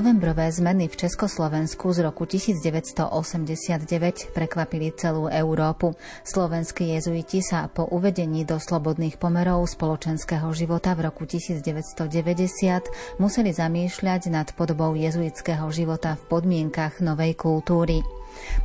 Novembrové zmeny v Československu z roku 1989 prekvapili celú Európu. Slovenskí jezuiti sa po uvedení do slobodných pomerov spoločenského života v roku 1990 museli zamýšľať nad podobou jezuitského života v podmienkach novej kultúry.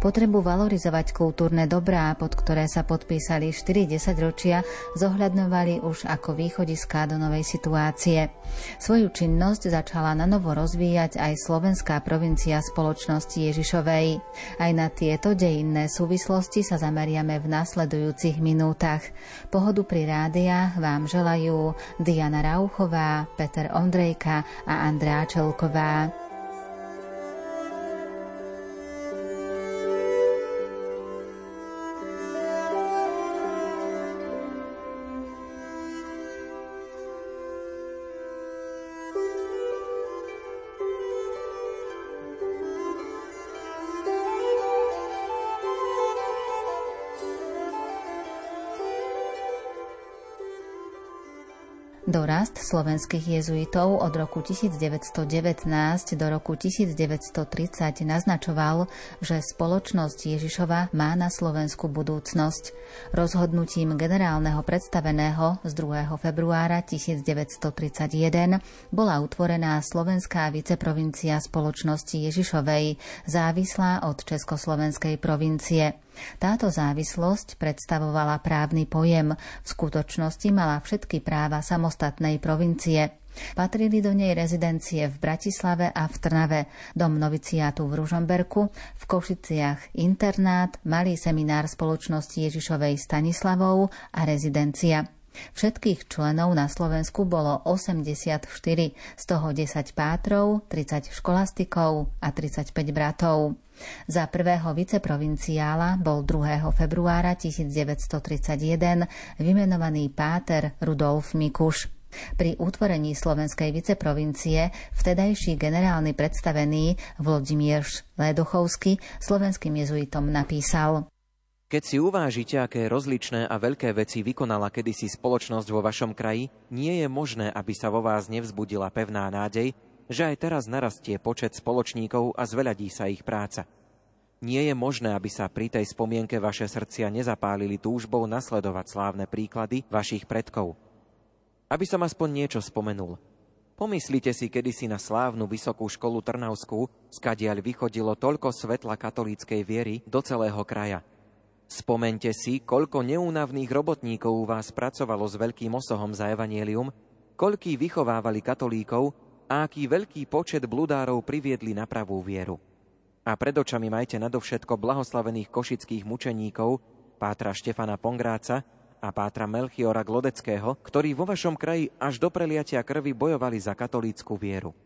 Potrebu valorizovať kultúrne dobrá, pod ktoré sa podpísali 4 ročia, zohľadňovali už ako východiská do novej situácie. Svoju činnosť začala na novo rozvíjať aj slovenská provincia spoločnosti Ježišovej. Aj na tieto dejinné súvislosti sa zameriame v nasledujúcich minútach. Pohodu pri rádiách vám želajú Diana Rauchová, Peter Ondrejka a Andrea Čelková. Dorast slovenských jezuitov od roku 1919 do roku 1930 naznačoval, že spoločnosť Ježišova má na Slovensku budúcnosť. Rozhodnutím generálneho predstaveného z 2. februára 1931 bola utvorená slovenská viceprovincia spoločnosti Ježišovej, závislá od Československej provincie. Táto závislosť predstavovala právny pojem, v skutočnosti mala všetky práva samostatnej provincie. Patrili do nej rezidencie v Bratislave a v Trnave, dom noviciátu v Ružomberku, v Košiciach internát, malý seminár spoločnosti Ježišovej Stanislavou a rezidencia. Všetkých členov na Slovensku bolo 84, z toho 10 pátrov, 30 školastikov a 35 bratov. Za prvého viceprovinciála bol 2. februára 1931 vymenovaný páter Rudolf Mikuš. Pri utvorení slovenskej viceprovincie vtedajší generálny predstavený Vlodimierš Lédochovský slovenským jezuitom napísal keď si uvážite, aké rozličné a veľké veci vykonala kedysi spoločnosť vo vašom kraji, nie je možné, aby sa vo vás nevzbudila pevná nádej, že aj teraz narastie počet spoločníkov a zveľadí sa ich práca. Nie je možné, aby sa pri tej spomienke vaše srdcia nezapálili túžbou nasledovať slávne príklady vašich predkov. Aby som aspoň niečo spomenul. Pomyslite si kedysi na slávnu vysokú školu Trnavskú, skadiaľ vychodilo toľko svetla katolíckej viery do celého kraja. Spomente si, koľko neúnavných robotníkov u vás pracovalo s veľkým osohom za evanielium, koľký vychovávali katolíkov a aký veľký počet bludárov priviedli na pravú vieru. A pred očami majte nadovšetko blahoslavených košických mučeníkov, pátra Štefana Pongráca a pátra Melchiora Glodeckého, ktorí vo vašom kraji až do preliatia krvi bojovali za katolícku vieru.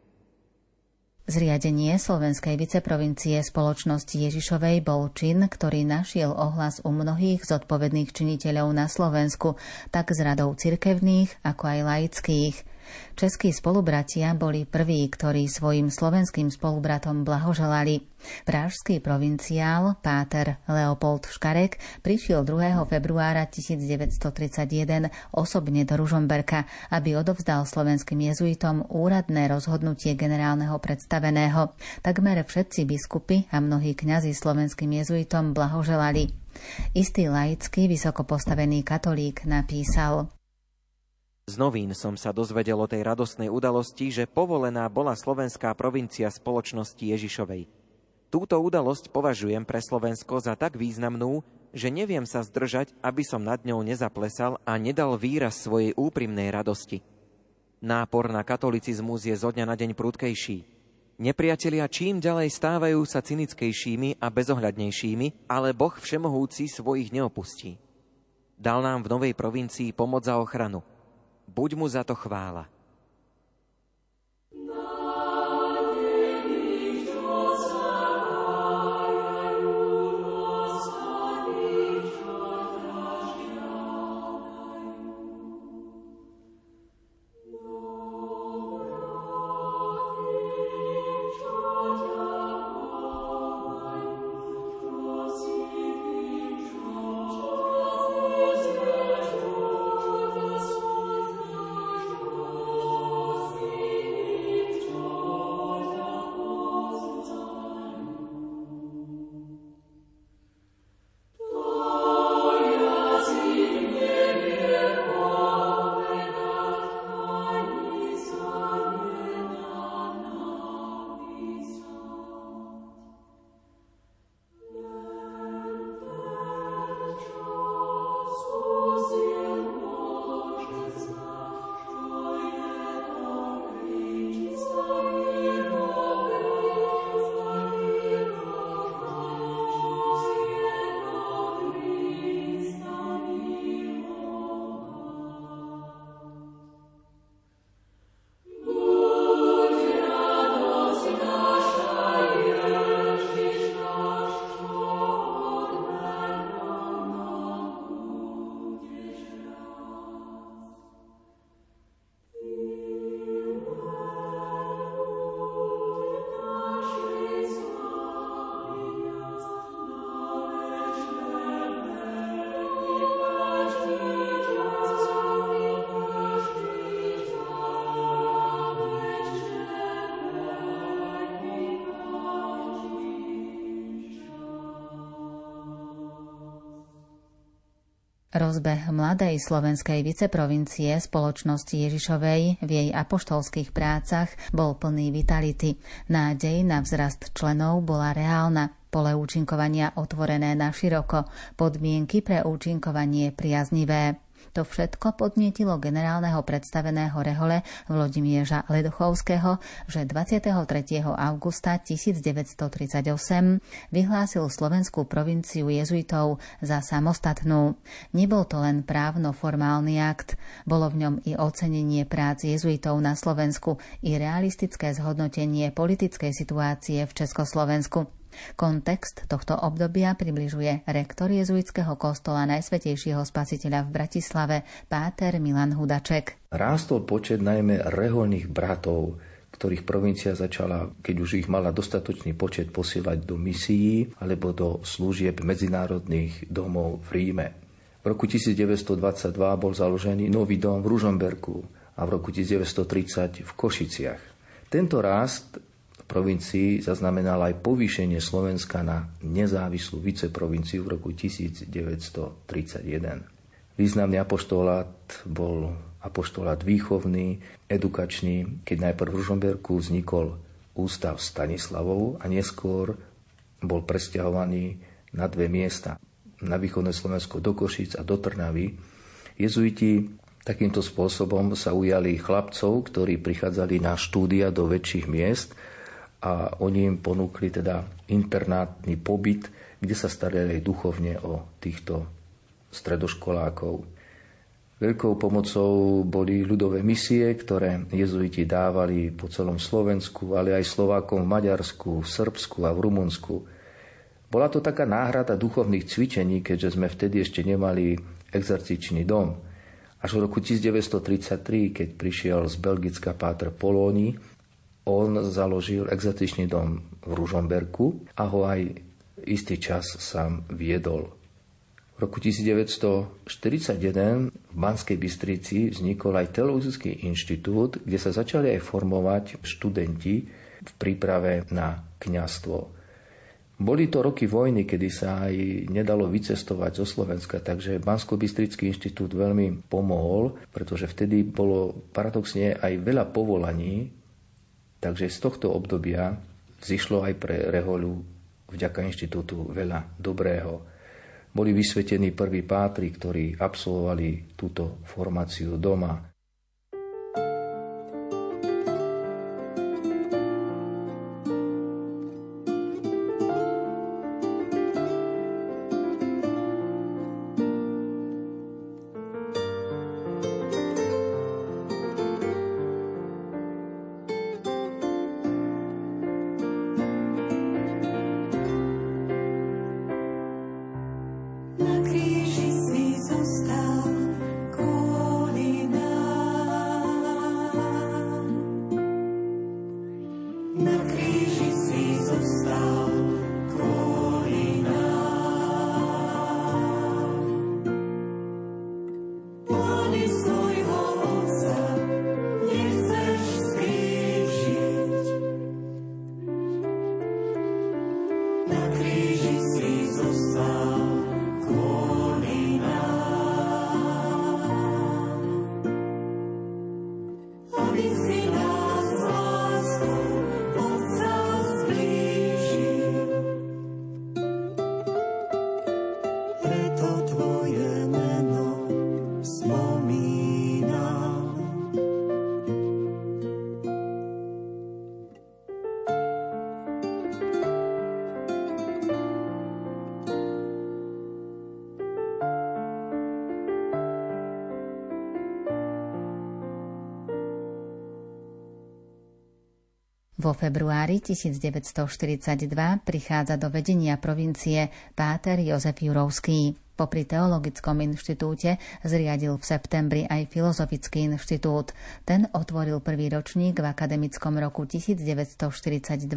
Zriadenie slovenskej viceprovincie spoločnosti Ježišovej bol čin, ktorý našiel ohlas u mnohých zodpovedných činiteľov na Slovensku, tak z radov cirkevných, ako aj laických. Českí spolubratia boli prví, ktorí svojim slovenským spolubratom blahoželali. Pražský provinciál Páter Leopold Škarek prišiel 2. februára 1931 osobne do Ružomberka, aby odovzdal slovenským jezuitom úradné rozhodnutie generálneho predstaveného. Takmer všetci biskupy a mnohí kňazi slovenským jezuitom blahoželali. Istý laický vysoko postavený katolík napísal z novín som sa dozvedel o tej radostnej udalosti, že povolená bola slovenská provincia spoločnosti Ježišovej. Túto udalosť považujem pre Slovensko za tak významnú, že neviem sa zdržať, aby som nad ňou nezaplesal a nedal výraz svojej úprimnej radosti. Nápor na katolicizmus je zo dňa na deň prudkejší. Nepriatelia čím ďalej stávajú sa cynickejšími a bezohľadnejšími, ale Boh všemohúci svojich neopustí. Dal nám v novej provincii pomoc za ochranu – Buď mu za to chvála. Rozbeh mladej slovenskej viceprovincie spoločnosti Ježišovej v jej apoštolských prácach bol plný vitality. Nádej na vzrast členov bola reálna. Pole účinkovania otvorené na široko, podmienky pre účinkovanie priaznivé. To všetko podnietilo generálneho predstaveného Rehole Vlodimieža Ledochovského, že 23. augusta 1938 vyhlásil slovenskú provinciu jezuitov za samostatnú. Nebol to len právno-formálny akt, bolo v ňom i ocenenie prác jezuitov na Slovensku i realistické zhodnotenie politickej situácie v Československu. Kontext tohto obdobia približuje rektor jezuitského kostola Najsvetejšieho spasiteľa v Bratislave, páter Milan Hudaček. Rástol počet najmä reholných bratov, ktorých provincia začala, keď už ich mala dostatočný počet, posielať do misií alebo do služieb medzinárodných domov v Ríme. V roku 1922 bol založený nový dom v Ružomberku a v roku 1930 v Košiciach. Tento rast provincii zaznamenal aj povýšenie Slovenska na nezávislú viceprovinciu v roku 1931. Významný apoštolát bol apoštolát výchovný, edukačný, keď najprv v Ružomberku vznikol ústav Stanislavov a neskôr bol presťahovaný na dve miesta, na východné Slovensko do Košic a do Trnavy. Jezuiti takýmto spôsobom sa ujali chlapcov, ktorí prichádzali na štúdia do väčších miest – a oni im ponúkli teda internátny pobyt, kde sa starali duchovne o týchto stredoškolákov. Veľkou pomocou boli ľudové misie, ktoré jezuiti dávali po celom Slovensku, ale aj Slovákom v Maďarsku, v Srbsku a v Rumunsku. Bola to taká náhrada duchovných cvičení, keďže sme vtedy ešte nemali exercičný dom. Až v roku 1933, keď prišiel z Belgicka Páter Polóni, on založil exotičný dom v Ružomberku a ho aj istý čas sám viedol. V roku 1941 v Banskej Bystrici vznikol aj Teologický inštitút, kde sa začali aj formovať študenti v príprave na kňastvo. Boli to roky vojny, kedy sa aj nedalo vycestovať zo Slovenska, takže Bansko-Bystrický inštitút veľmi pomohol, pretože vtedy bolo paradoxne aj veľa povolaní, Takže z tohto obdobia zišlo aj pre Reholu vďaka inštitútu veľa dobrého. Boli vysvetení prví pátri, ktorí absolvovali túto formáciu doma. Vo februári 1942 prichádza do vedenia provincie páter Jozef Jurovský. Popri Teologickom inštitúte zriadil v septembri aj Filozofický inštitút. Ten otvoril prvý ročník v akademickom roku 1942-43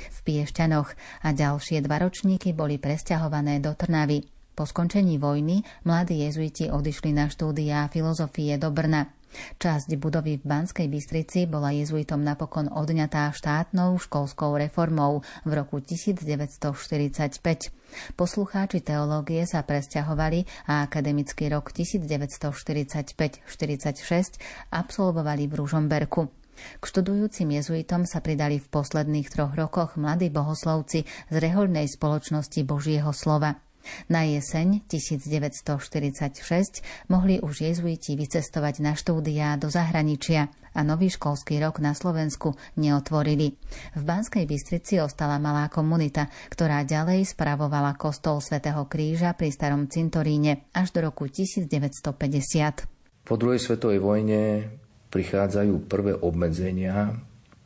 v Piešťanoch a ďalšie dva ročníky boli presťahované do Trnavy. Po skončení vojny mladí jezuiti odišli na štúdia filozofie do Brna. Časť budovy v Banskej Bystrici bola jezuitom napokon odňatá štátnou školskou reformou v roku 1945. Poslucháči teológie sa presťahovali a akademický rok 1945-46 absolvovali v Ružomberku. K študujúcim jezuitom sa pridali v posledných troch rokoch mladí bohoslovci z rehoľnej spoločnosti Božieho slova. Na jeseň 1946 mohli už jezuiti vycestovať na štúdia do zahraničia a nový školský rok na Slovensku neotvorili. V Banskej Bystrici ostala malá komunita, ktorá ďalej spravovala kostol svätého Kríža pri starom cintoríne až do roku 1950. Po druhej svetovej vojne prichádzajú prvé obmedzenia,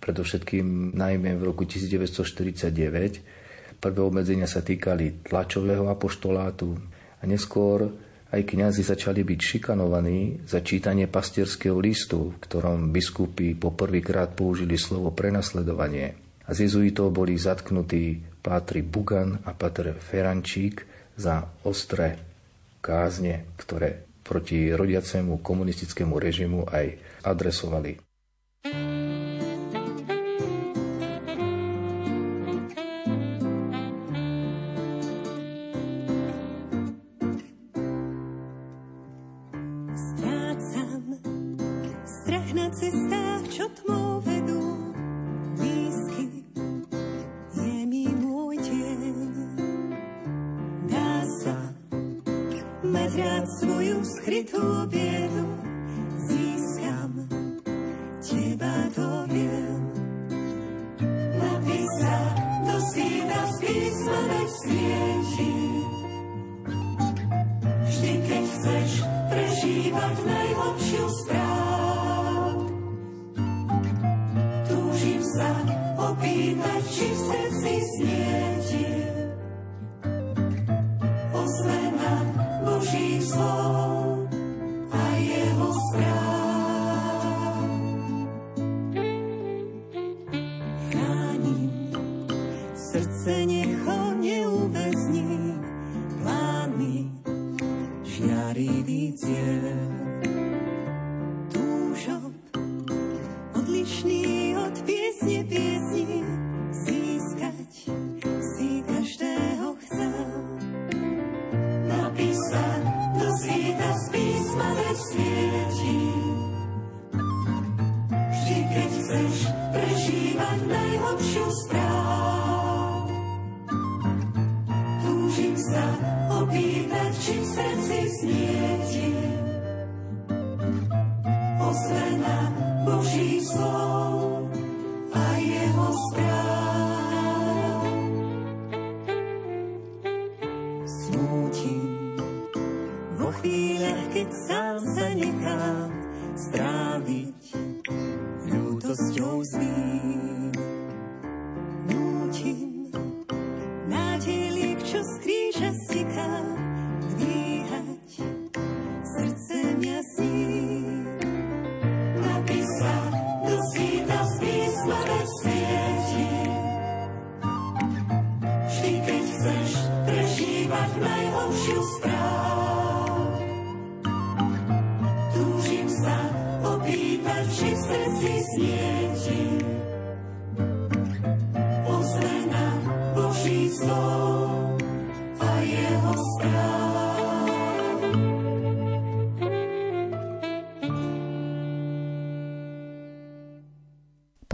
predovšetkým najmä v roku 1949, Prvé obmedzenia sa týkali tlačového apoštolátu a neskôr aj kňazi začali byť šikanovaní za čítanie pastierského listu, v ktorom biskupy poprvýkrát použili slovo prenasledovanie. A z jezuitov boli zatknutí pátri Bugan a pater Ferančík za ostré kázne, ktoré proti rodiacemu komunistickému režimu aj adresovali. cestách, čo tmou vedú, blízky je mi môj deň. Dá sa mať rád svoju skrytú biedu, šarivý cieľ. kríže stiká.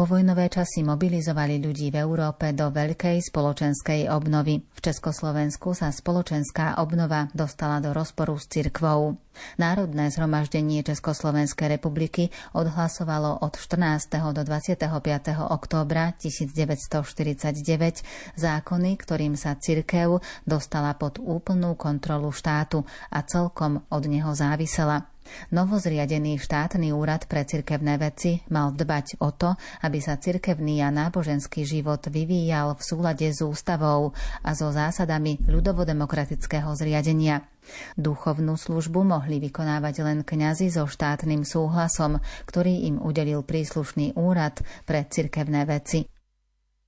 Povojnové časy mobilizovali ľudí v Európe do veľkej spoločenskej obnovy. V Československu sa spoločenská obnova dostala do rozporu s cirkvou. Národné zhromaždenie Československej republiky odhlasovalo od 14. do 25. októbra 1949 zákony, ktorým sa cirkev dostala pod úplnú kontrolu štátu a celkom od neho závisela. Novozriadený štátny úrad pre cirkevné veci mal dbať o to, aby sa cirkevný a náboženský život vyvíjal v súlade s ústavou a so zásadami ľudovodemokratického zriadenia. Duchovnú službu mohli vykonávať len kňazi so štátnym súhlasom, ktorý im udelil príslušný úrad pre cirkevné veci.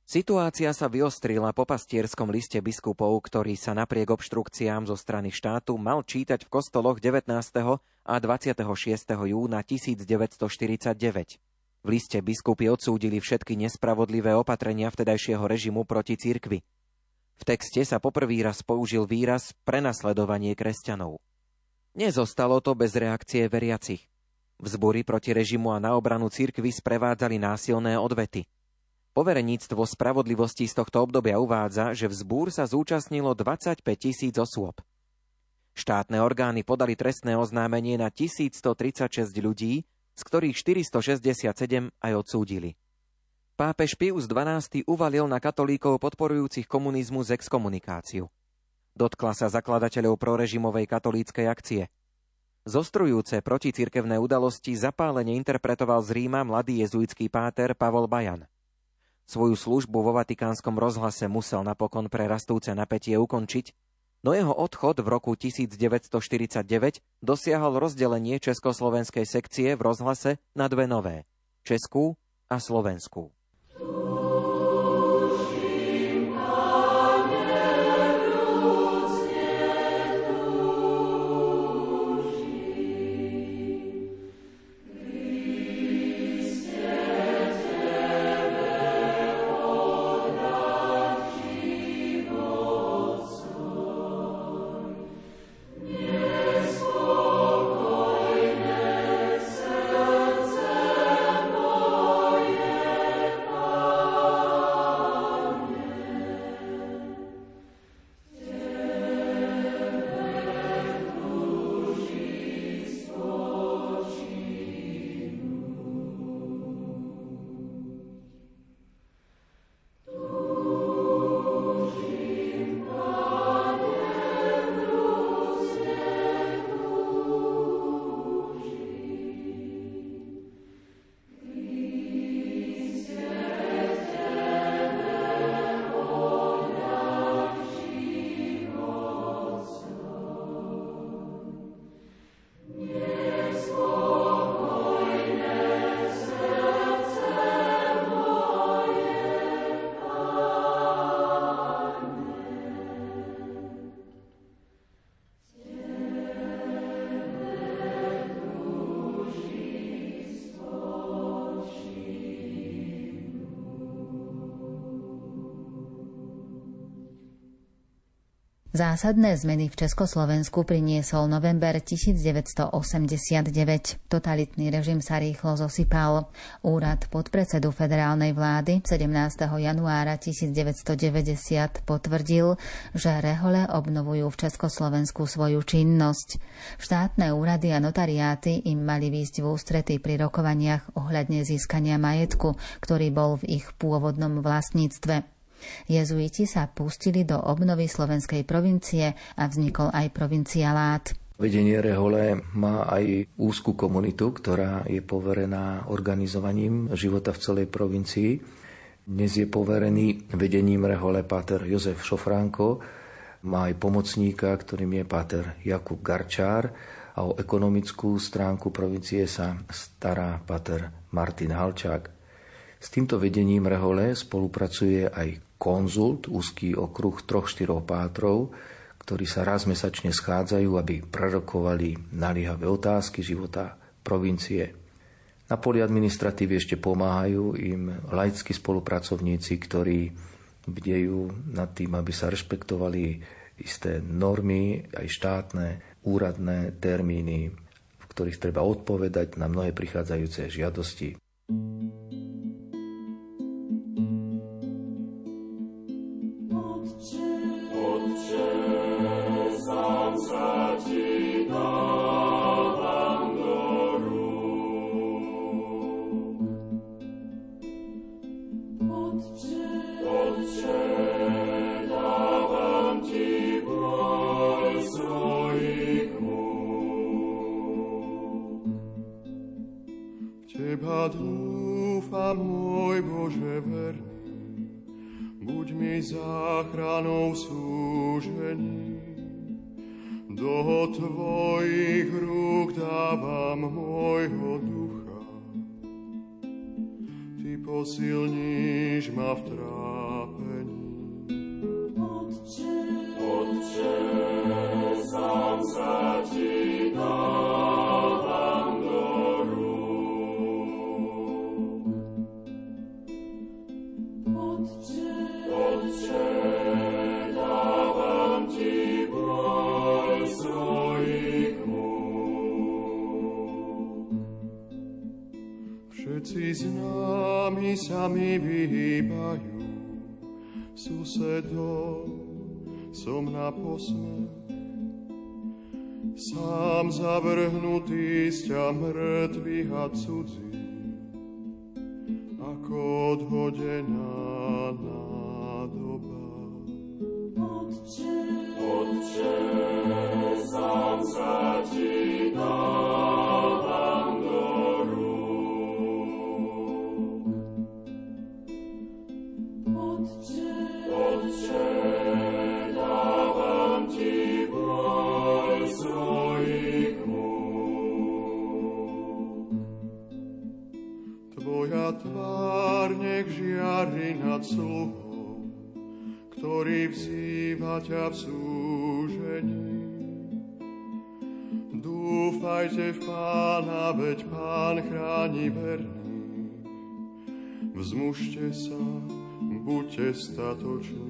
Situácia sa vyostrila po pastierskom liste biskupov, ktorý sa napriek obštrukciám zo strany štátu mal čítať v kostoloch 19. a 26. júna 1949. V liste biskupy odsúdili všetky nespravodlivé opatrenia vtedajšieho režimu proti cirkvi. V texte sa poprvý raz použil výraz prenasledovanie kresťanov. Nezostalo to bez reakcie veriacich. Vzbory proti režimu a na obranu cirkvy sprevádzali násilné odvety – Povereníctvo spravodlivosti z tohto obdobia uvádza, že vzbúr sa zúčastnilo 25 tisíc osôb. Štátne orgány podali trestné oznámenie na 1136 ľudí, z ktorých 467 aj odsúdili. Pápež Pius XII uvalil na katolíkov podporujúcich komunizmus exkomunikáciu. Dotkla sa zakladateľov prorežimovej katolíckej akcie. Zostrujúce proticirkevné udalosti zapálene interpretoval z Ríma mladý jezuitský páter Pavol Bajan. Svoju službu vo Vatikánskom rozhlase musel napokon pre rastúce napätie ukončiť, no jeho odchod v roku 1949 dosiahol rozdelenie československej sekcie v rozhlase na dve nové – Českú a Slovenskú. Zásadné zmeny v Československu priniesol november 1989. Totalitný režim sa rýchlo zosypal. Úrad podpredsedu federálnej vlády 17. januára 1990 potvrdil, že rehole obnovujú v Československu svoju činnosť. Štátne úrady a notariáty im mali výjsť v ústrety pri rokovaniach ohľadne získania majetku, ktorý bol v ich pôvodnom vlastníctve. Jezuiti sa pustili do obnovy slovenskej provincie a vznikol aj provincialát. Vedenie Rehole má aj úzkú komunitu, ktorá je poverená organizovaním života v celej provincii. Dnes je poverený vedením Rehole páter Jozef Šofránko, má aj pomocníka, ktorým je páter Jakub Garčár a o ekonomickú stránku provincie sa stará páter Martin Halčák. S týmto vedením Rehole spolupracuje aj konzult, úzký okruh troch, štyroch pátrov, ktorí sa raz mesačne schádzajú, aby prerokovali naliehavé otázky života provincie. Na poli administratívy ešte pomáhajú im laickí spolupracovníci, ktorí bdejú nad tým, aby sa rešpektovali isté normy, aj štátne, úradné termíny, v ktorých treba odpovedať na mnohé prichádzajúce žiadosti. Som na posmech. Sám zavrhnutý z ťa mŕtvych a cudzí, sluhou, ktorý vzýva ťa v súžení. Dúfajte v Pána, veď Pán chráni verných. Vzmužte sa, buďte statoční.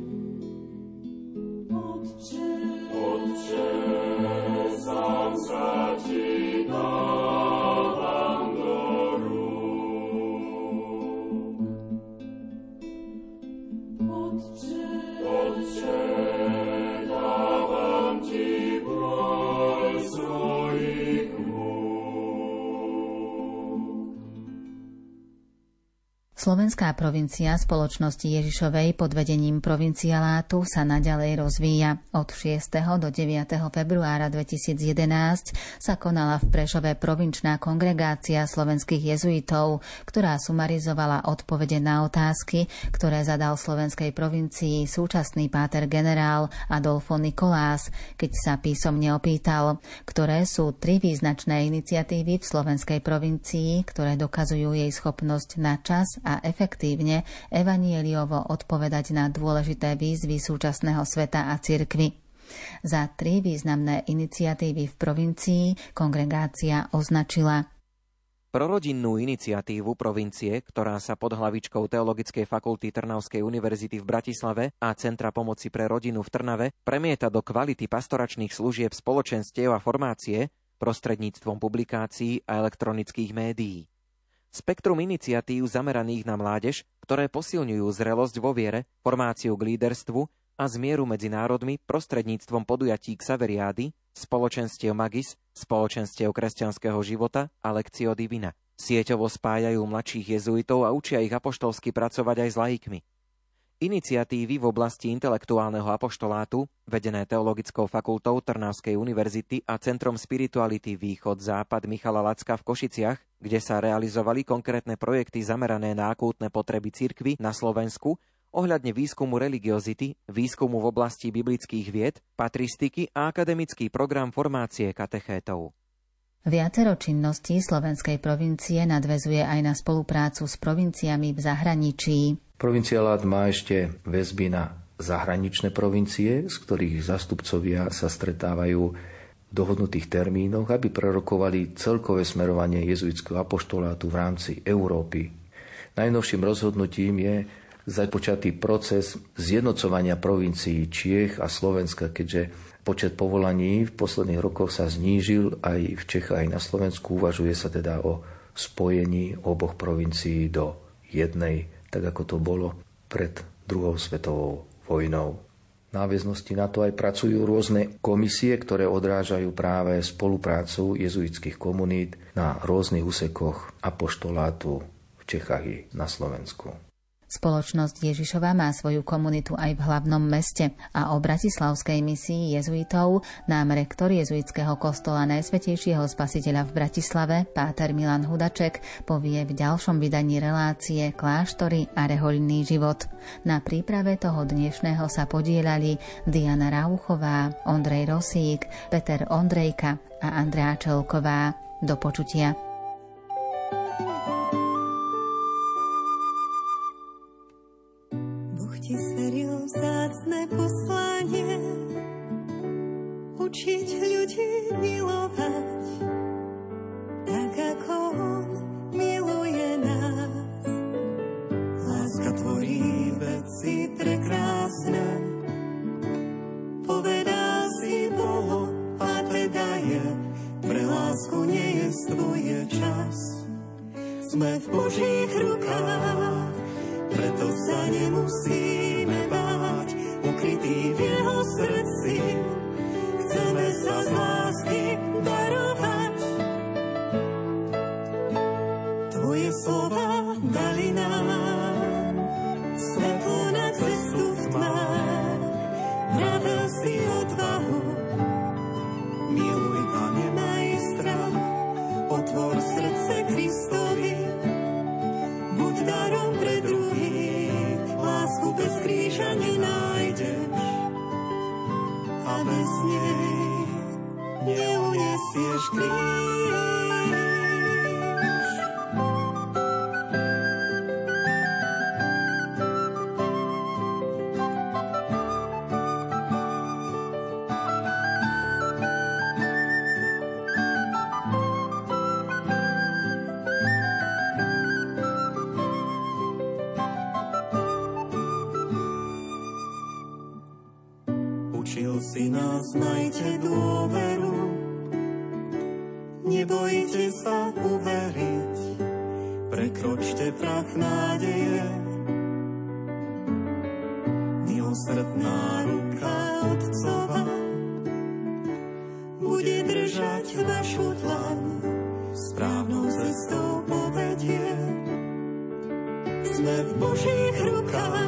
Provincia spoločnosti Ježišovej pod vedením provincialátu sa naďalej rozvíja. Od 6. do 9. februára 2011 sa konala v Prešove provinčná kongregácia slovenských jezuitov, ktorá sumarizovala odpovede na otázky, ktoré zadal slovenskej provincii súčasný páter generál Adolfo Nikolás, keď sa písomne opýtal, ktoré sú tri význačné iniciatívy v slovenskej provincii, ktoré dokazujú jej schopnosť na čas a efektívne evanieliovo odpovedať na dôležité výzvy súčasného sveta a cirkvy. Za tri významné iniciatívy v provincii kongregácia označila Prorodinnú iniciatívu provincie, ktorá sa pod hlavičkou Teologickej fakulty Trnavskej univerzity v Bratislave a Centra pomoci pre rodinu v Trnave premieta do kvality pastoračných služieb spoločenstiev a formácie prostredníctvom publikácií a elektronických médií. Spektrum iniciatív zameraných na mládež, ktoré posilňujú zrelosť vo viere, formáciu k líderstvu a zmieru medzi národmi prostredníctvom podujatí Xaveriády, spoločenstiev Magis, spoločenstiev kresťanského života a Lekcio Divina. Sieťovo spájajú mladších jezuitov a učia ich apoštolsky pracovať aj s laikmi. Iniciatívy v oblasti intelektuálneho apoštolátu, vedené Teologickou fakultou Trnavskej univerzity a Centrom spirituality Východ-Západ Michala Lacka v Košiciach, kde sa realizovali konkrétne projekty zamerané na akútne potreby cirkvy na Slovensku, ohľadne výskumu religiozity, výskumu v oblasti biblických vied, patristiky a akademický program formácie katechétov. Viacero činností slovenskej provincie nadvezuje aj na spoluprácu s provinciami v zahraničí. Provinciálát má ešte väzby na zahraničné provincie, z ktorých zastupcovia sa stretávajú v dohodnutých termínoch, aby prerokovali celkové smerovanie jezuitského apoštolátu v rámci Európy. Najnovším rozhodnutím je započatý proces zjednocovania provincií Čiech a Slovenska, keďže počet povolaní v posledných rokoch sa znížil aj v Čechách, aj na Slovensku. Uvažuje sa teda o spojení oboch provincií do jednej tak ako to bolo pred druhou svetovou vojnou. V náväznosti na to aj pracujú rôzne komisie, ktoré odrážajú práve spoluprácu jezuitských komunít na rôznych úsekoch apoštolátu v Čechách i na Slovensku. Spoločnosť Ježišova má svoju komunitu aj v hlavnom meste a o bratislavskej misii jezuitov nám rektor jezuitského kostola Najsvetejšieho spasiteľa v Bratislave, páter Milan Hudaček, povie v ďalšom vydaní relácie Kláštory a rehoľný život. Na príprave toho dnešného sa podielali Diana Rauchová, Ondrej Rosík, Peter Ondrejka a Andrea Čelková. Do počutia. Kročte prach nádeje, milosrdná ruka Otcova bude držať našu dlan, správnou cestou povedie. Sme v Božích rukách,